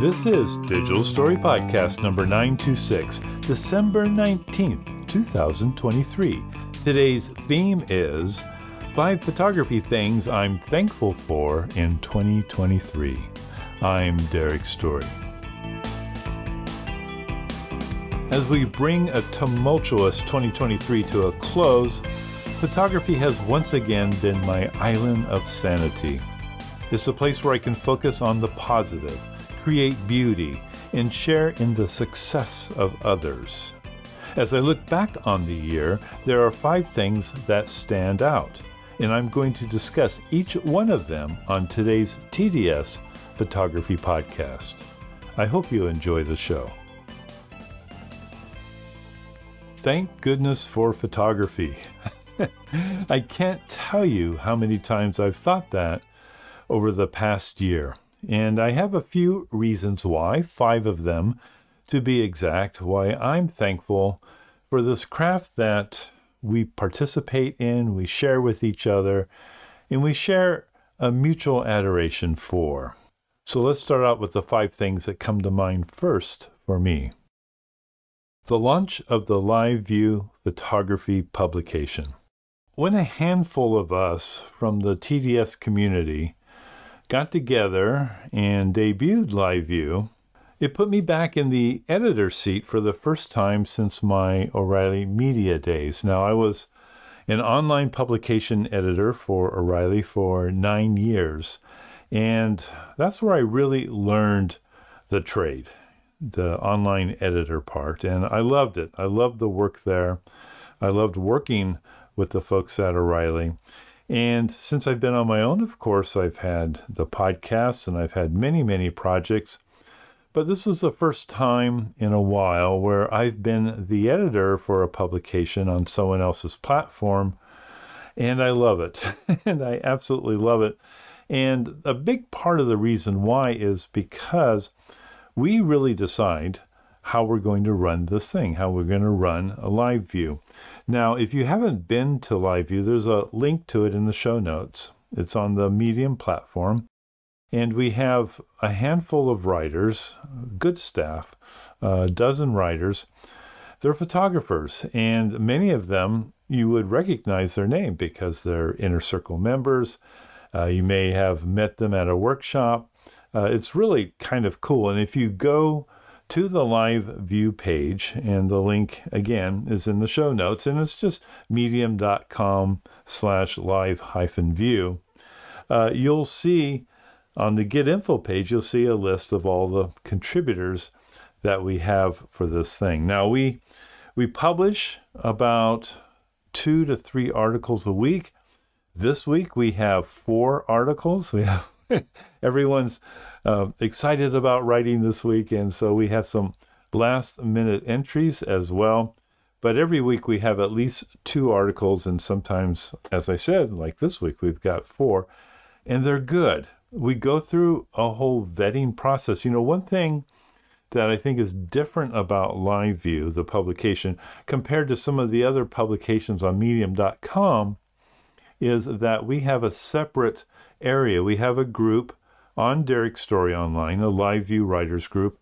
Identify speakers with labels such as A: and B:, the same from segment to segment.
A: This is Digital Story Podcast number 926, December 19th, 2023. Today's theme is Five Photography Things I'm Thankful for in 2023. I'm Derrick Story. As we bring a tumultuous 2023 to a close, photography has once again been my island of sanity. It's a place where I can focus on the positive create beauty, and share in the success of others. As I look back on the year, there are five things that stand out, and I'm going to discuss each one of them on today's TDS Photography Podcast. I hope you enjoy the show. Thank goodness for photography. I can't tell you how many times I've thought that over the past year. And I have a few reasons why, five of them to be exact, why I'm thankful for this craft that we participate in, we share with each other, and we share a mutual adoration for. So let's start out with the five things that come to mind first for me. The launch of the Live View photography publication. When a handful of us from the TDS community got together and debuted Live View, it put me back in the editor seat for the first time since my O'Reilly Media days. Now, I was an online publication editor for O'Reilly for nine years, and that's where I really learned the trade, the online editor part, and I loved it. I loved the work there. I loved working with the folks at O'Reilly. And since I've been on my own, of course, I've had the podcast and I've had many, many projects. But this is the first time in a while where I've been the editor for a publication on someone else's platform. And I love it. and I absolutely love it. And a big part of the reason why is because we really decide how we're going to run this thing, how we're going to run a live view. Now, if you haven't been to Live View, there's a link to it in the show notes. It's on the Medium platform. And we have a handful of writers, good staff, a dozen writers. They're photographers, and many of them you would recognize their name because they're inner circle members. Uh, you may have met them at a workshop. Uh, it's really kind of cool. And if you go to the live view page. And the link again is in the show notes. And it's just medium.com slash live hyphen view. Uh, you'll see on the Get Info page, you'll see a list of all the contributors that we have for this thing. Now we we publish about two to three articles a week. This week we have four articles. We have everyone's uh, excited about writing this week, and so we have some last minute entries as well. But every week we have at least two articles, and sometimes, as I said, like this week, we've got four, and they're good. We go through a whole vetting process. You know, one thing that I think is different about Live View, the publication, compared to some of the other publications on Medium.com, is that we have a separate area. We have a group on Derrick Story Online, a live view writers group,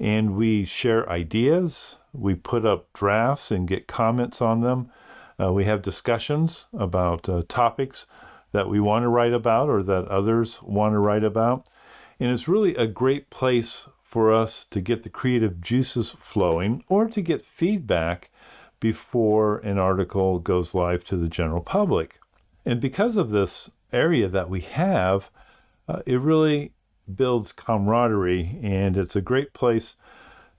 A: and we share ideas. We put up drafts and get comments on them. Uh, we have discussions about uh, topics that we want to write about or that others want to write about. And it's really a great place for us to get the creative juices flowing or to get feedback before an article goes live to the general public. And because of this area that we have, uh, it really builds camaraderie and it's a great place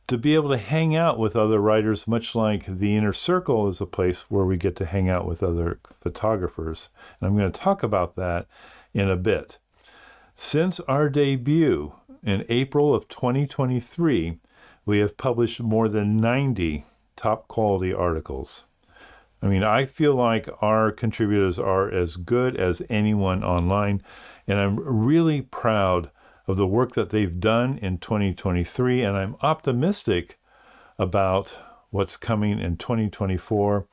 A: to be able to hang out with other writers, much like the inner circle is a place where we get to hang out with other photographers. And I'm going to talk about that in a bit. Since our debut in April of 2023, we have published more than 90 top quality articles. I mean, I feel like our contributors are as good as anyone online, and I'm really proud of the work that they've done in 2023, and I'm optimistic about what's coming in 2024.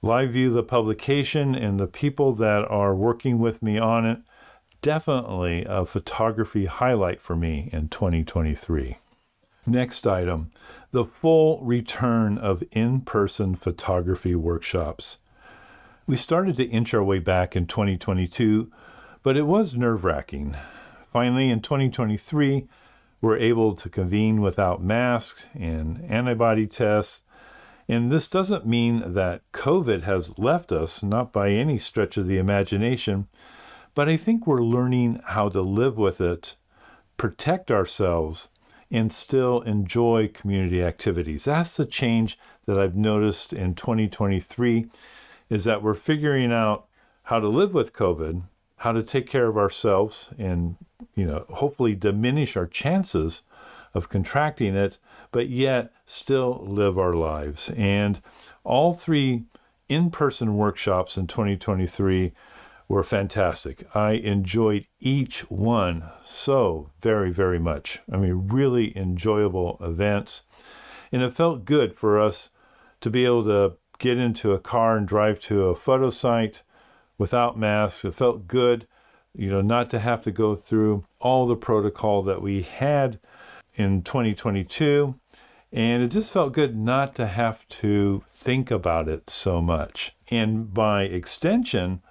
A: Live View, the publication, and the people that are working with me on it, definitely a photography highlight for me in 2023. Next item the full return of in person photography workshops. We started to inch our way back in 2022, but it was nerve wracking. Finally, in 2023, we're able to convene without masks and antibody tests. And this doesn't mean that COVID has left us, not by any stretch of the imagination, but I think we're learning how to live with it, protect ourselves, and still enjoy community activities. That's the change that I've noticed in 2023 is that we're figuring out how to live with COVID, how to take care of ourselves and, you know, hopefully diminish our chances of contracting it, but yet still live our lives. And all three in person workshops in 2023 were fantastic. I enjoyed each one so very, very much. I mean, really enjoyable events. And it felt good for us to be able to get into a car and drive to a photo site without masks. It felt good, you know, not to have to go through all the protocol that we had in 2022. And it just felt good not to have to think about it so much. And by extension,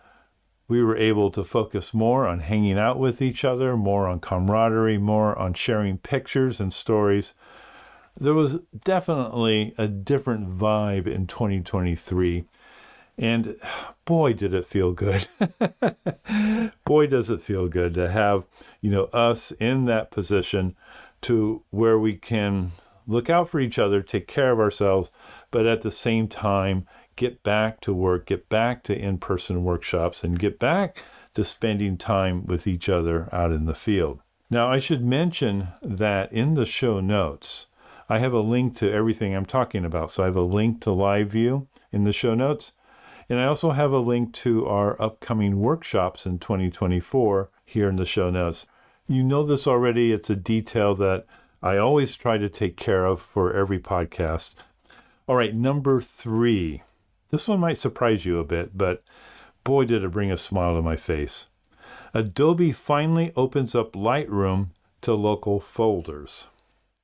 A: we were able to focus more on hanging out with each other, more on camaraderie, more on sharing pictures and stories. There was definitely a different vibe in 2023. And boy, did it feel good. boy, does it feel good to have, you know, us in that position to where we can look out for each other, take care of ourselves, but at the same time, get back to work, get back to in person workshops, and get back to spending time with each other out in the field. Now, I should mention that in the show notes, I have a link to everything I'm talking about. So I have a link to live view in the show notes. And I also have a link to our upcoming workshops in 2024 here in the show notes. You know this already. It's a detail that I always try to take care of for every podcast. All right, number three this one might surprise you a bit, but boy, did it bring a smile to my face. Adobe finally opens up Lightroom to local folders.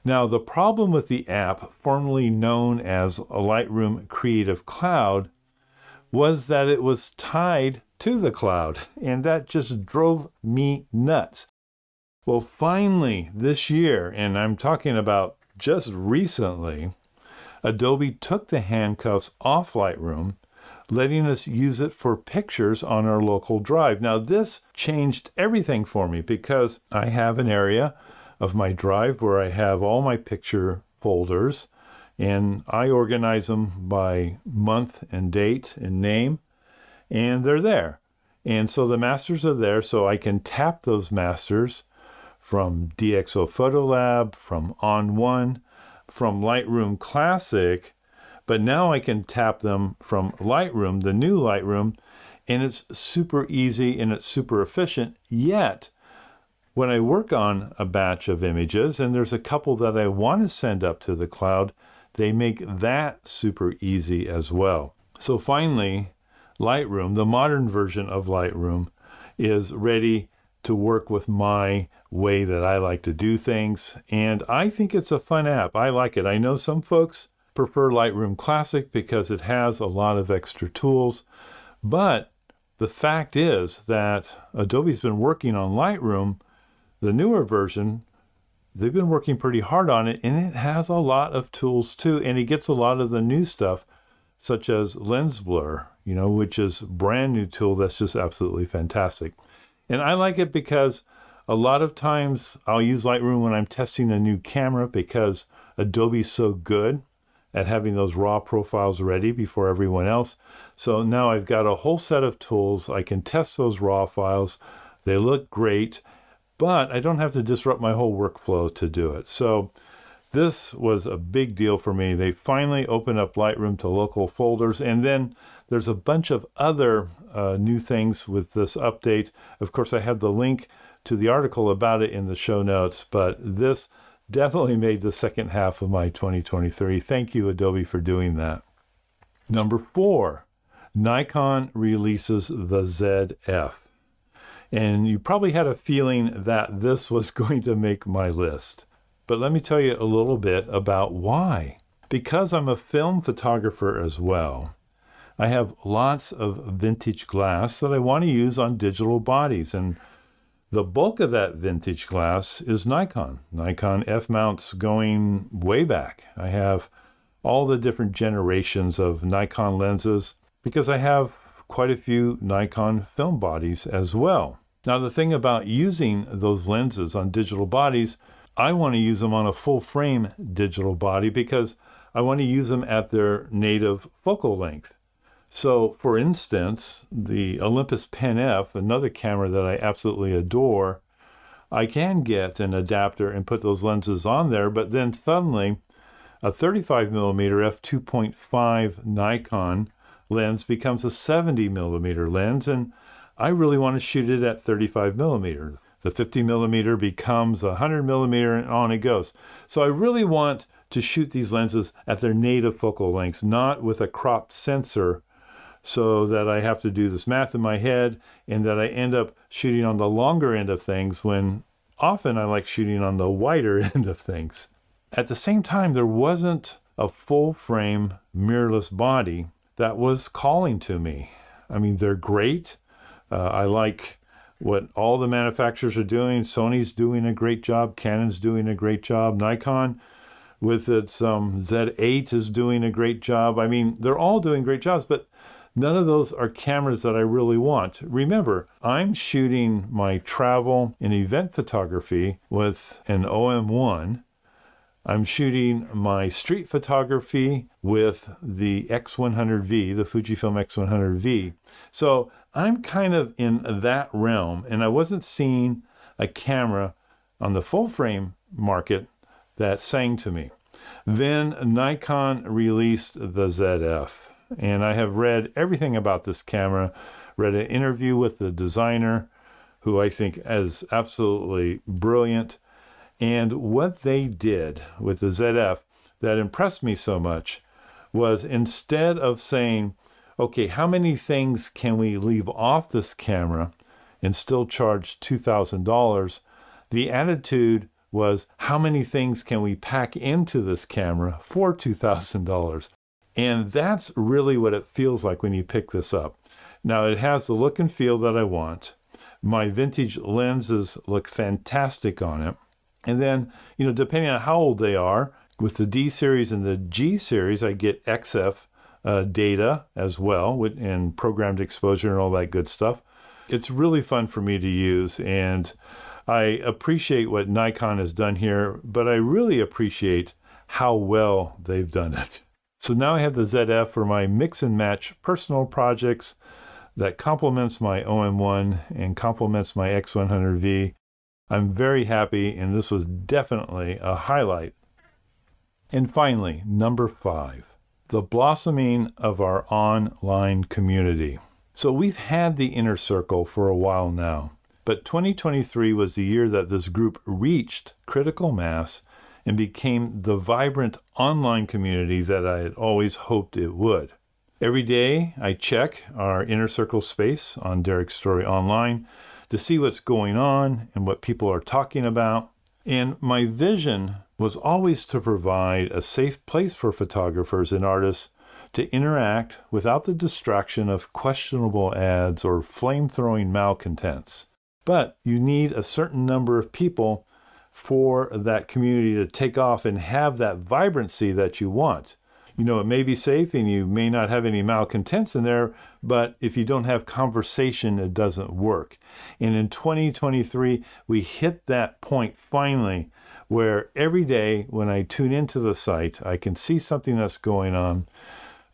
A: Now, the problem with the app, formerly known as Lightroom Creative Cloud, was that it was tied to the cloud, and that just drove me nuts. Well, finally, this year, and I'm talking about just recently, Adobe took the handcuffs off Lightroom, letting us use it for pictures on our local drive. Now, this changed everything for me because I have an area of my drive where I have all my picture folders and I organize them by month and date and name, and they're there. And so the masters are there, so I can tap those masters from DxO Photolab, from ON1, from Lightroom Classic, but now I can tap them from Lightroom, the new Lightroom, and it's super easy and it's super efficient. Yet, when I work on a batch of images and there's a couple that I want to send up to the cloud, they make that super easy as well. So finally, Lightroom, the modern version of Lightroom, is ready to work with my way that I like to do things. And I think it's a fun app. I like it. I know some folks prefer Lightroom Classic because it has a lot of extra tools. But the fact is that Adobe's been working on Lightroom, the newer version. They've been working pretty hard on it, and it has a lot of tools too. And it gets a lot of the new stuff, such as Lens Blur, you know, which is brand new tool that's just absolutely fantastic. And I like it because a lot of times I'll use Lightroom when I'm testing a new camera because Adobe's so good at having those raw profiles ready before everyone else. So now I've got a whole set of tools. I can test those raw files. They look great, but I don't have to disrupt my whole workflow to do it. So this was a big deal for me. They finally opened up Lightroom to local folders. And then there's a bunch of other uh, new things with this update. Of course, I have the link to the article about it in the show notes, but this definitely made the second half of my 2023. Thank you, Adobe, for doing that. Number four, Nikon releases the ZF. And you probably had a feeling that this was going to make my list. But let me tell you a little bit about why. Because I'm a film photographer as well, I have lots of vintage glass that I want to use on digital bodies. And the bulk of that vintage glass is Nikon. Nikon F mounts going way back. I have all the different generations of Nikon lenses because I have quite a few Nikon film bodies as well. Now, the thing about using those lenses on digital bodies, I want to use them on a full frame digital body because I want to use them at their native focal length. So, for instance, the Olympus Pen F, another camera that I absolutely adore, I can get an adapter and put those lenses on there, but then suddenly a 35 millimeter f2.5 Nikon lens becomes a 70 millimeter lens, and I really want to shoot it at 35 millimeter. The 50 millimeter becomes a 100 millimeter, and on it goes. So I really want to shoot these lenses at their native focal lengths, not with a cropped sensor, so that I have to do this math in my head and that I end up shooting on the longer end of things when often I like shooting on the wider end of things. At the same time, there wasn't a full frame mirrorless body that was calling to me. I mean, they're great. Uh, I like what all the manufacturers are doing. Sony's doing a great job. Canon's doing a great job. Nikon with its um, Z8 is doing a great job. I mean, they're all doing great jobs, but none of those are cameras that I really want. Remember, I'm shooting my travel and event photography with an OM1 I'm shooting my street photography with the X100V, the Fujifilm X100V. So I'm kind of in that realm, and I wasn't seeing a camera on the full frame market that sang to me. Then Nikon released the ZF, and I have read everything about this camera, read an interview with the designer, who I think is absolutely brilliant. And what they did with the ZF that impressed me so much was instead of saying, okay, how many things can we leave off this camera and still charge $2,000? The attitude was, how many things can we pack into this camera for $2,000? And that's really what it feels like when you pick this up. Now, it has the look and feel that I want. My vintage lenses look fantastic on it. And then, you know, depending on how old they are, with the D series and the G series, I get EXIF uh, data as well and programmed exposure and all that good stuff. It's really fun for me to use, and I appreciate what Nikon has done here, but I really appreciate how well they've done it. So now I have the ZF for my mix and match personal projects that complements my OM1 and complements my X100V I'm very happy, and this was definitely a highlight. And finally, number five, the blossoming of our online community. So we've had the inner circle for a while now, but 2023 was the year that this group reached critical mass and became the vibrant online community that I had always hoped it would. Every day I check our inner circle space on Derrick's Story Online to see what's going on and what people are talking about. And my vision was always to provide a safe place for photographers and artists to interact without the distraction of questionable ads or flame throwing malcontents. But you need a certain number of people for that community to take off and have that vibrancy that you want you know, it may be safe and you may not have any malcontents in there, but if you don't have conversation, it doesn't work. And in 2023, we hit that point finally where every day when I tune into the site, I can see something that's going on.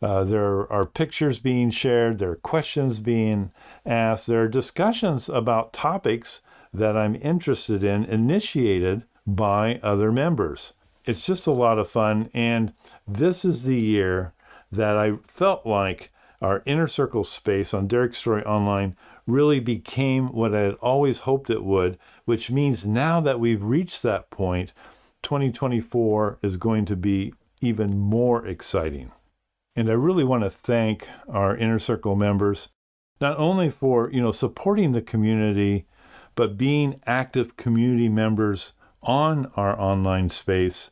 A: Uh, there are pictures being shared, there are questions being asked, there are discussions about topics that I'm interested in initiated by other members it's just a lot of fun. And this is the year that I felt like our inner circle space on Derrick's Story Online really became what I had always hoped it would, which means now that we've reached that point, 2024 is going to be even more exciting. And I really want to thank our inner circle members. not only for, you know, supporting the community, but being active community members on our online space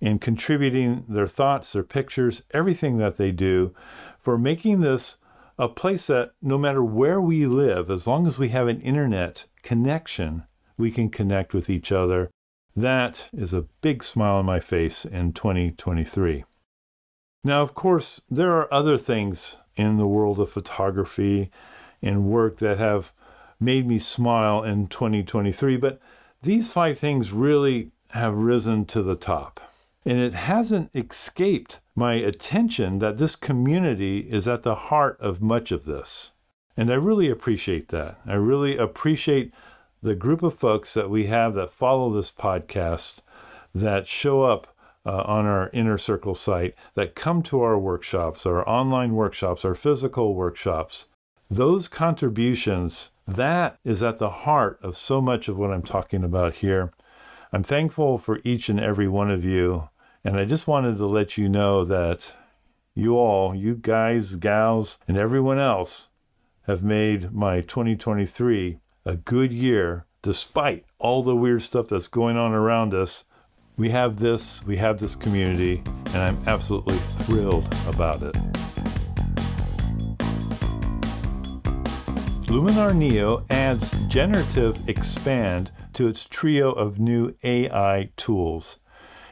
A: and contributing their thoughts, their pictures, everything that they do for making this a place that no matter where we live, as long as we have an internet connection, we can connect with each other. That is a big smile on my face in 2023. Now, of course, there are other things in the world of photography and work that have made me smile in 2023, but these five things really have risen to the top. And it hasn't escaped my attention that this community is at the heart of much of this. And I really appreciate that. I really appreciate the group of folks that we have that follow this podcast, that show up uh, on our inner circle site, that come to our workshops, our online workshops, our physical workshops. Those contributions, that is at the heart of so much of what I'm talking about here. I'm thankful for each and every one of you. And I just wanted to let you know that you all, you guys, gals, and everyone else have made my 2023 a good year despite all the weird stuff that's going on around us. We have this, we have this community, and I'm absolutely thrilled about it. Luminar Neo adds Generative Expand to its trio of new AI tools.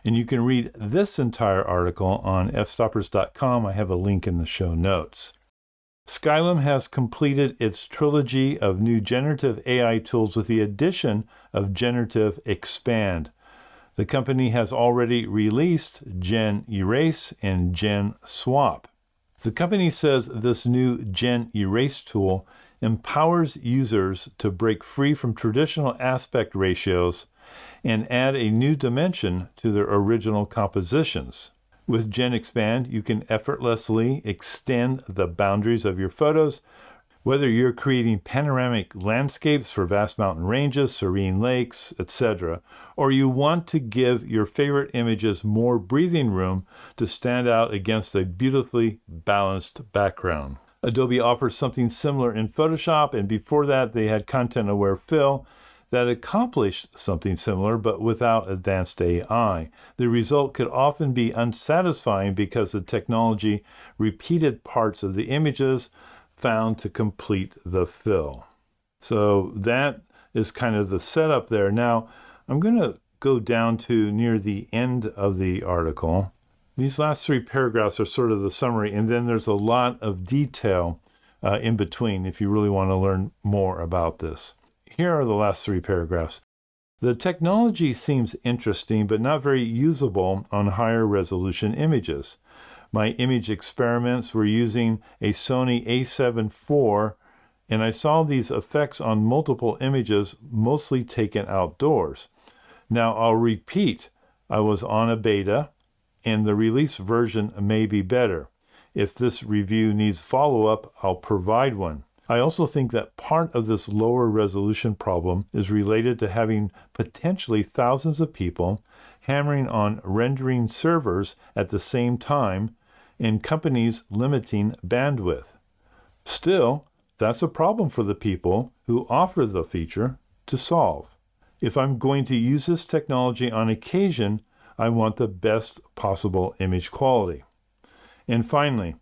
A: And you can read this entire article on fstoppers.com. I have a link in the show notes. Skylum has completed its trilogy of new generative AI tools with the addition of Generative Expand. The company has already released Gen Erase and Gen Swap. The company says this new Gen Erase tool empowers users to break free from traditional aspect ratios and add a new dimension to their original compositions. With Gen Expand, you can effortlessly extend the boundaries of your photos. Whether you're creating panoramic landscapes for vast mountain ranges, serene lakes, etc., or you want to give your favorite images more breathing room to stand out against a beautifully balanced background. Adobe offers something similar in Photoshop, and before that, they had Content Aware Fill that accomplished something similar but without advanced AI. The result could often be unsatisfying because the technology repeated parts of the images found to complete the fill. So that is kind of the setup there. Now, I'm going to go down to near the end of the article. These last three paragraphs are sort of the summary, and then there's a lot of detail uh, in between if you really want to learn more about this. Here are the last three paragraphs. The technology seems interesting but not very usable on higher resolution images. My image experiments were using a Sony a7 IV, and I saw these effects on multiple images, mostly taken outdoors. Now I'll repeat I was on a beta, and the release version may be better. If this review needs follow up, I'll provide one. I also think that part of this lower resolution problem is related to having potentially thousands of people hammering on rendering servers at the same time and companies limiting bandwidth. Still, that's a problem for the people who offer the feature to solve. If I'm going to use this technology on occasion, I want the best possible image quality. And finally,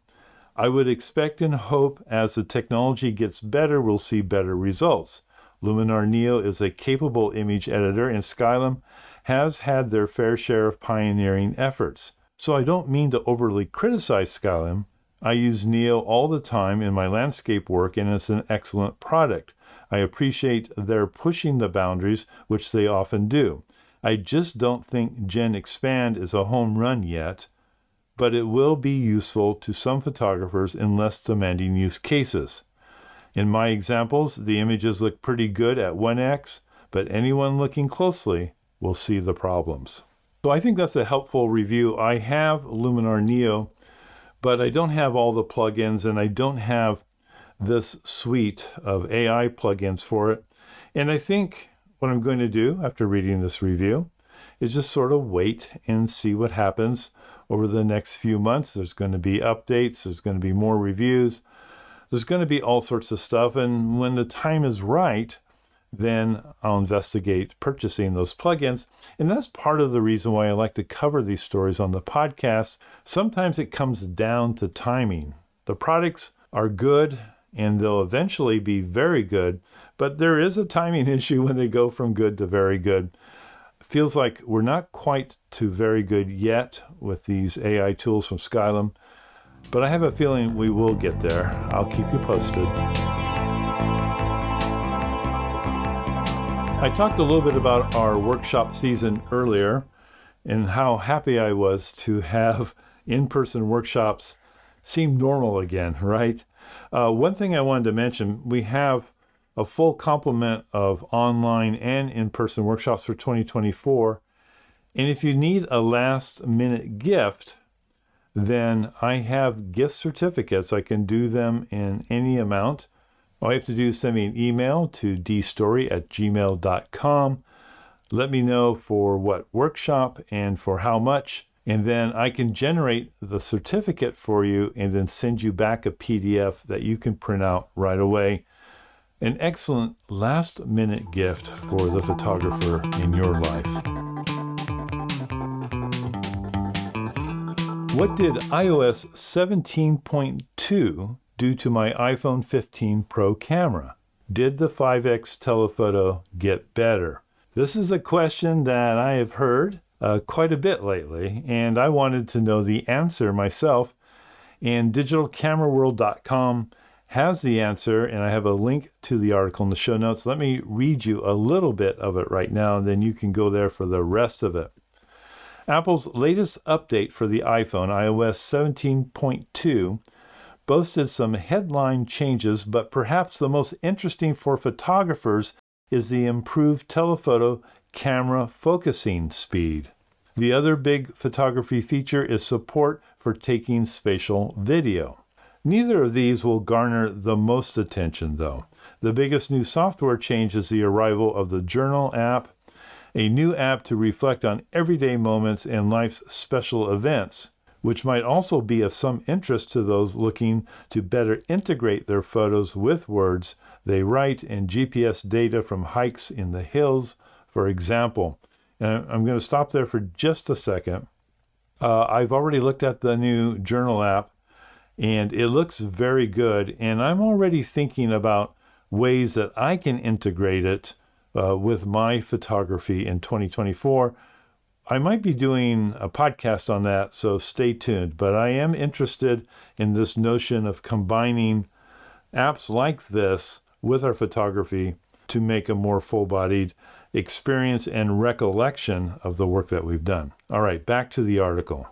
A: I would expect and hope as the technology gets better, we'll see better results. Luminar Neo is a capable image editor, and Skylum has had their fair share of pioneering efforts. So I don't mean to overly criticize Skylum. I use Neo all the time in my landscape work, and it's an excellent product. I appreciate their pushing the boundaries, which they often do. I just don't think Gen Expand is a home run yet but it will be useful to some photographers in less demanding use cases. In my examples, the images look pretty good at 1x, but anyone looking closely will see the problems. So I think that's a helpful review. I have Luminar Neo, but I don't have all the plugins and I don't have this suite of AI plugins for it. And I think what I'm going to do after reading this review is just sort of wait and see what happens over the next few months. There's going to be updates, there's going to be more reviews. there's going to be all sorts of stuff. And when the time is right, then I'll investigate purchasing those plugins. And that's part of the reason why I like to cover these stories on the podcast. Sometimes it comes down to timing. The products are good and they'll eventually be very good, but there is a timing issue when they go from good to very good. feels like we're not quite to very good yet with these AI tools from Skylum, but I have a feeling we will get there. I'll keep you posted. I talked a little bit about our workshop season earlier and how happy I was to have in person workshops seem normal again, right? Uh, one thing I wanted to mention we have a full complement of online and in person workshops for 2024. And if you need a last minute gift, then I have gift certificates. I can do them in any amount. All you have to do is send me an email to dstory at gmail.com. Let me know for what workshop and for how much, and then I can generate the certificate for you and then send you back a PDF that you can print out right away. An excellent last minute gift for the photographer in your life. What did iOS 17.2 do to my iPhone 15 Pro camera? Did the 5X telephoto get better? This is a question that I have heard uh, quite a bit lately, and I wanted to know the answer myself. And digitalcameraworld.com has the answer, and I have a link to the article in the show notes. Let me read you a little bit of it right now, and then you can go there for the rest of it. Apple's latest update for the iPhone, iOS 17.2, boasted some headline changes, but perhaps the most interesting for photographers is the improved telephoto camera focusing speed. The other big photography feature is support for taking spatial video. Neither of these will garner the most attention, though. The biggest new software change is the arrival of the Journal app, a new app to reflect on everyday moments and life's special events which might also be of some interest to those looking to better integrate their photos with words they write and GPS data from hikes in the hills, for example. And I'm going to stop there for just a second. Uh, I've already looked at the new journal app and it looks very good. And I'm already thinking about ways that I can integrate it uh, with my photography in 2024 I might be doing a podcast on that, so stay tuned. But I am interested in this notion of combining apps like this with our photography to make a more full bodied experience and recollection of the work that we've done. All right, back to the article.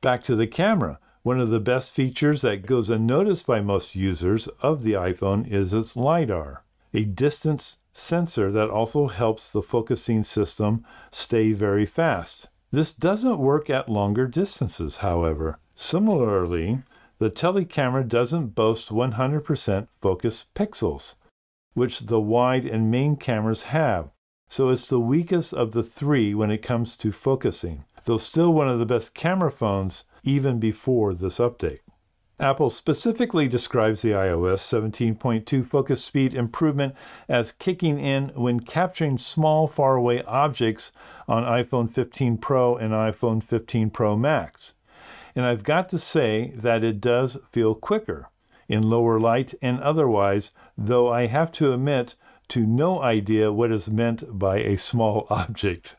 A: Back to the camera. One of the best features that goes unnoticed by most users of the iPhone is its LiDAR, a distance sensor that also helps the focusing system stay very fast. This doesn't work at longer distances, however. Similarly, the telecamera doesn't boast 100% focus pixels, which the wide and main cameras have, so it's the weakest of the three when it comes to focusing, though still one of the best camera phones even before this update. Apple specifically describes the iOS 17.2 focus speed improvement as kicking in when capturing small, faraway objects on iPhone 15 Pro and iPhone 15 Pro Max. And I've got to say that it does feel quicker in lower light and otherwise, though I have to admit to no idea what is meant by a small object.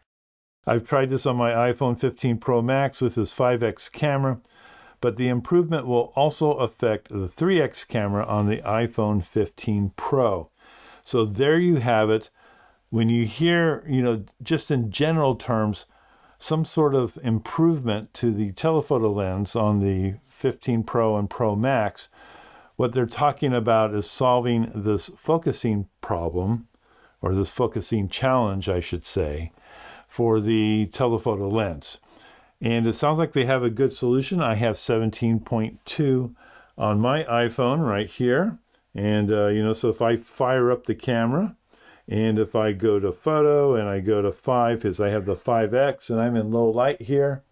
A: I've tried this on my iPhone 15 Pro Max with its 5x camera but the improvement will also affect the 3x camera on the iPhone 15 Pro. So there you have it. When you hear, you know, just in general terms, some sort of improvement to the telephoto lens on the 15 Pro and Pro Max, what they're talking about is solving this focusing problem, or this focusing challenge, I should say, for the telephoto lens. And it sounds like they have a good solution. I have 17.2 on my iPhone right here. And, uh, you know, so if I fire up the camera and if I go to photo and I go to 5, because I have the 5X and I'm in low light here,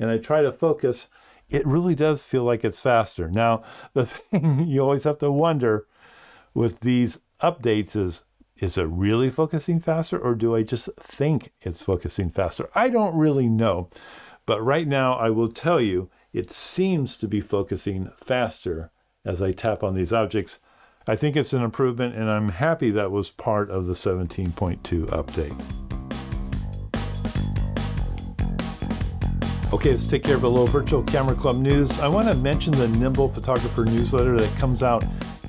A: and I try to focus, it really does feel like it's faster. Now, the thing you always have to wonder with these updates is is it really focusing faster or do I just think it's focusing faster? I don't really know. But right now, I will tell you, it seems to be focusing faster as I tap on these objects. I think it's an improvement, and I'm happy that was part of the 17.2 update. Okay, let's take care of a little virtual camera club news. I want to mention the Nimble Photographer newsletter that comes out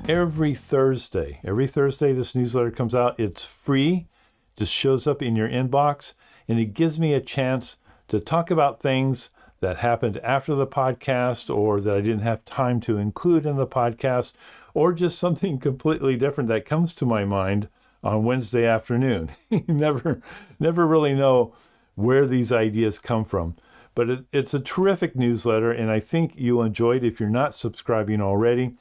A: every Thursday. Every Thursday, this newsletter comes out. It's free, just shows up in your inbox, and it gives me a chance to talk about things that happened after the podcast or that I didn't have time to include in the podcast, or just something completely different that comes to my mind on Wednesday afternoon. you never, never really know where these ideas come from. But it, it's a terrific newsletter, and I think you'll enjoy it if you're not subscribing already.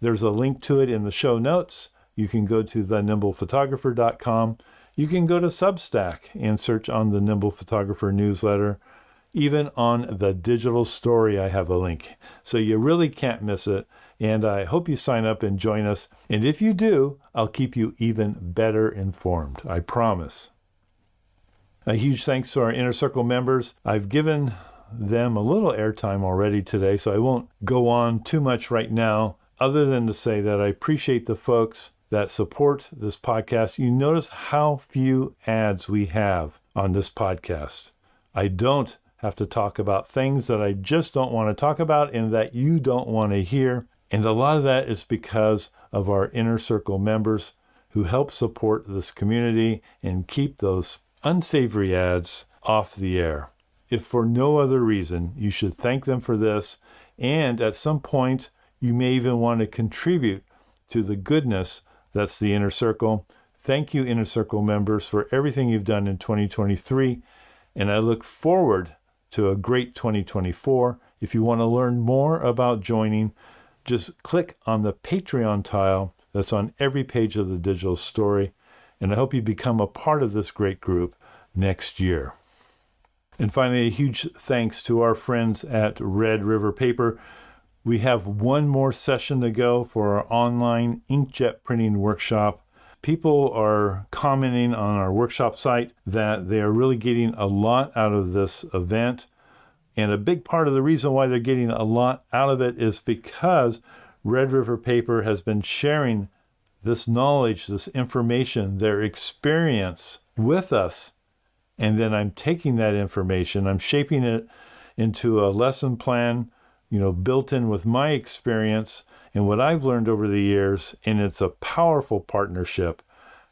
A: There's a link to it in the show notes. You can go to thenimblephotographer.com. You can go to Substack and search on the Nimble Photographer newsletter. Even on the digital story, I have a link. So you really can't miss it. And I hope you sign up and join us. And if you do, I'll keep you even better informed. I promise. A huge thanks to our Inner Circle members. I've given them a little airtime already today, so I won't go on too much right now, other than to say that I appreciate the folks that support this podcast. You notice how few ads we have on this podcast. I don't have to talk about things that I just don't want to talk about and that you don't want to hear. And a lot of that is because of our inner circle members who help support this community and keep those unsavory ads off the air. If for no other reason, you should thank them for this. And at some point, you may even want to contribute to the goodness that's the inner circle. Thank you, inner circle members, for everything you've done in 2023. And I look forward to a great 2024. If you want to learn more about joining, just click on the Patreon tile that's on every page of the digital story and I hope you become a part of this great group next year. And finally, a huge thanks to our friends at Red River Paper. We have one more session to go for our online inkjet printing workshop. People are commenting on our workshop site that they are really getting a lot out of this event. And a big part of the reason why they're getting a lot out of it is because Red River Paper has been sharing this knowledge, this information, their experience with us. And then I'm taking that information, I'm shaping it into a lesson plan, you know, built in with my experience and what I've learned over the years. And it's a powerful partnership.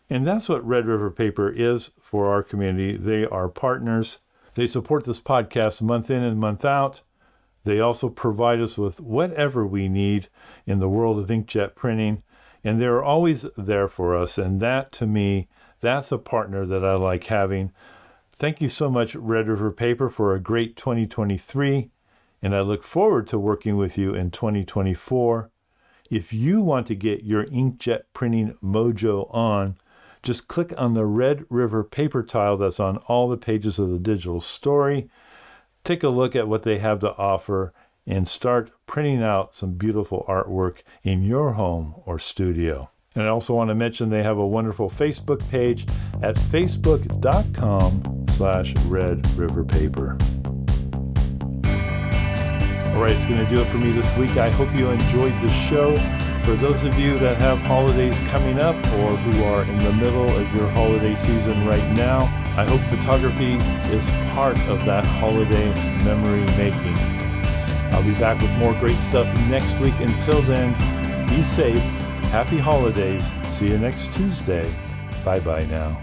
A: And that's what Red River Paper is for our community. They are partners. They support this podcast month in and month out. They also provide us with whatever we need in the world of inkjet printing and they're always there for us. And that to me, that's a partner that I like having. Thank you so much, Red River Paper, for a great 2023. And I look forward to working with you in 2024. If you want to get your inkjet printing mojo on, just click on the Red River paper tile that's on all the pages of the digital story. Take a look at what they have to offer and start printing out some beautiful artwork in your home or studio. And I also want to mention they have a wonderful Facebook page at facebook.com slash red river paper. All right, it's going to do it for me this week. I hope you enjoyed the show. For those of you that have holidays coming up or who are in the middle of your holiday season right now, I hope photography is part of that holiday memory making. I'll be back with more great stuff next week. Until then, be safe. Happy holidays. See you next Tuesday. Bye bye now.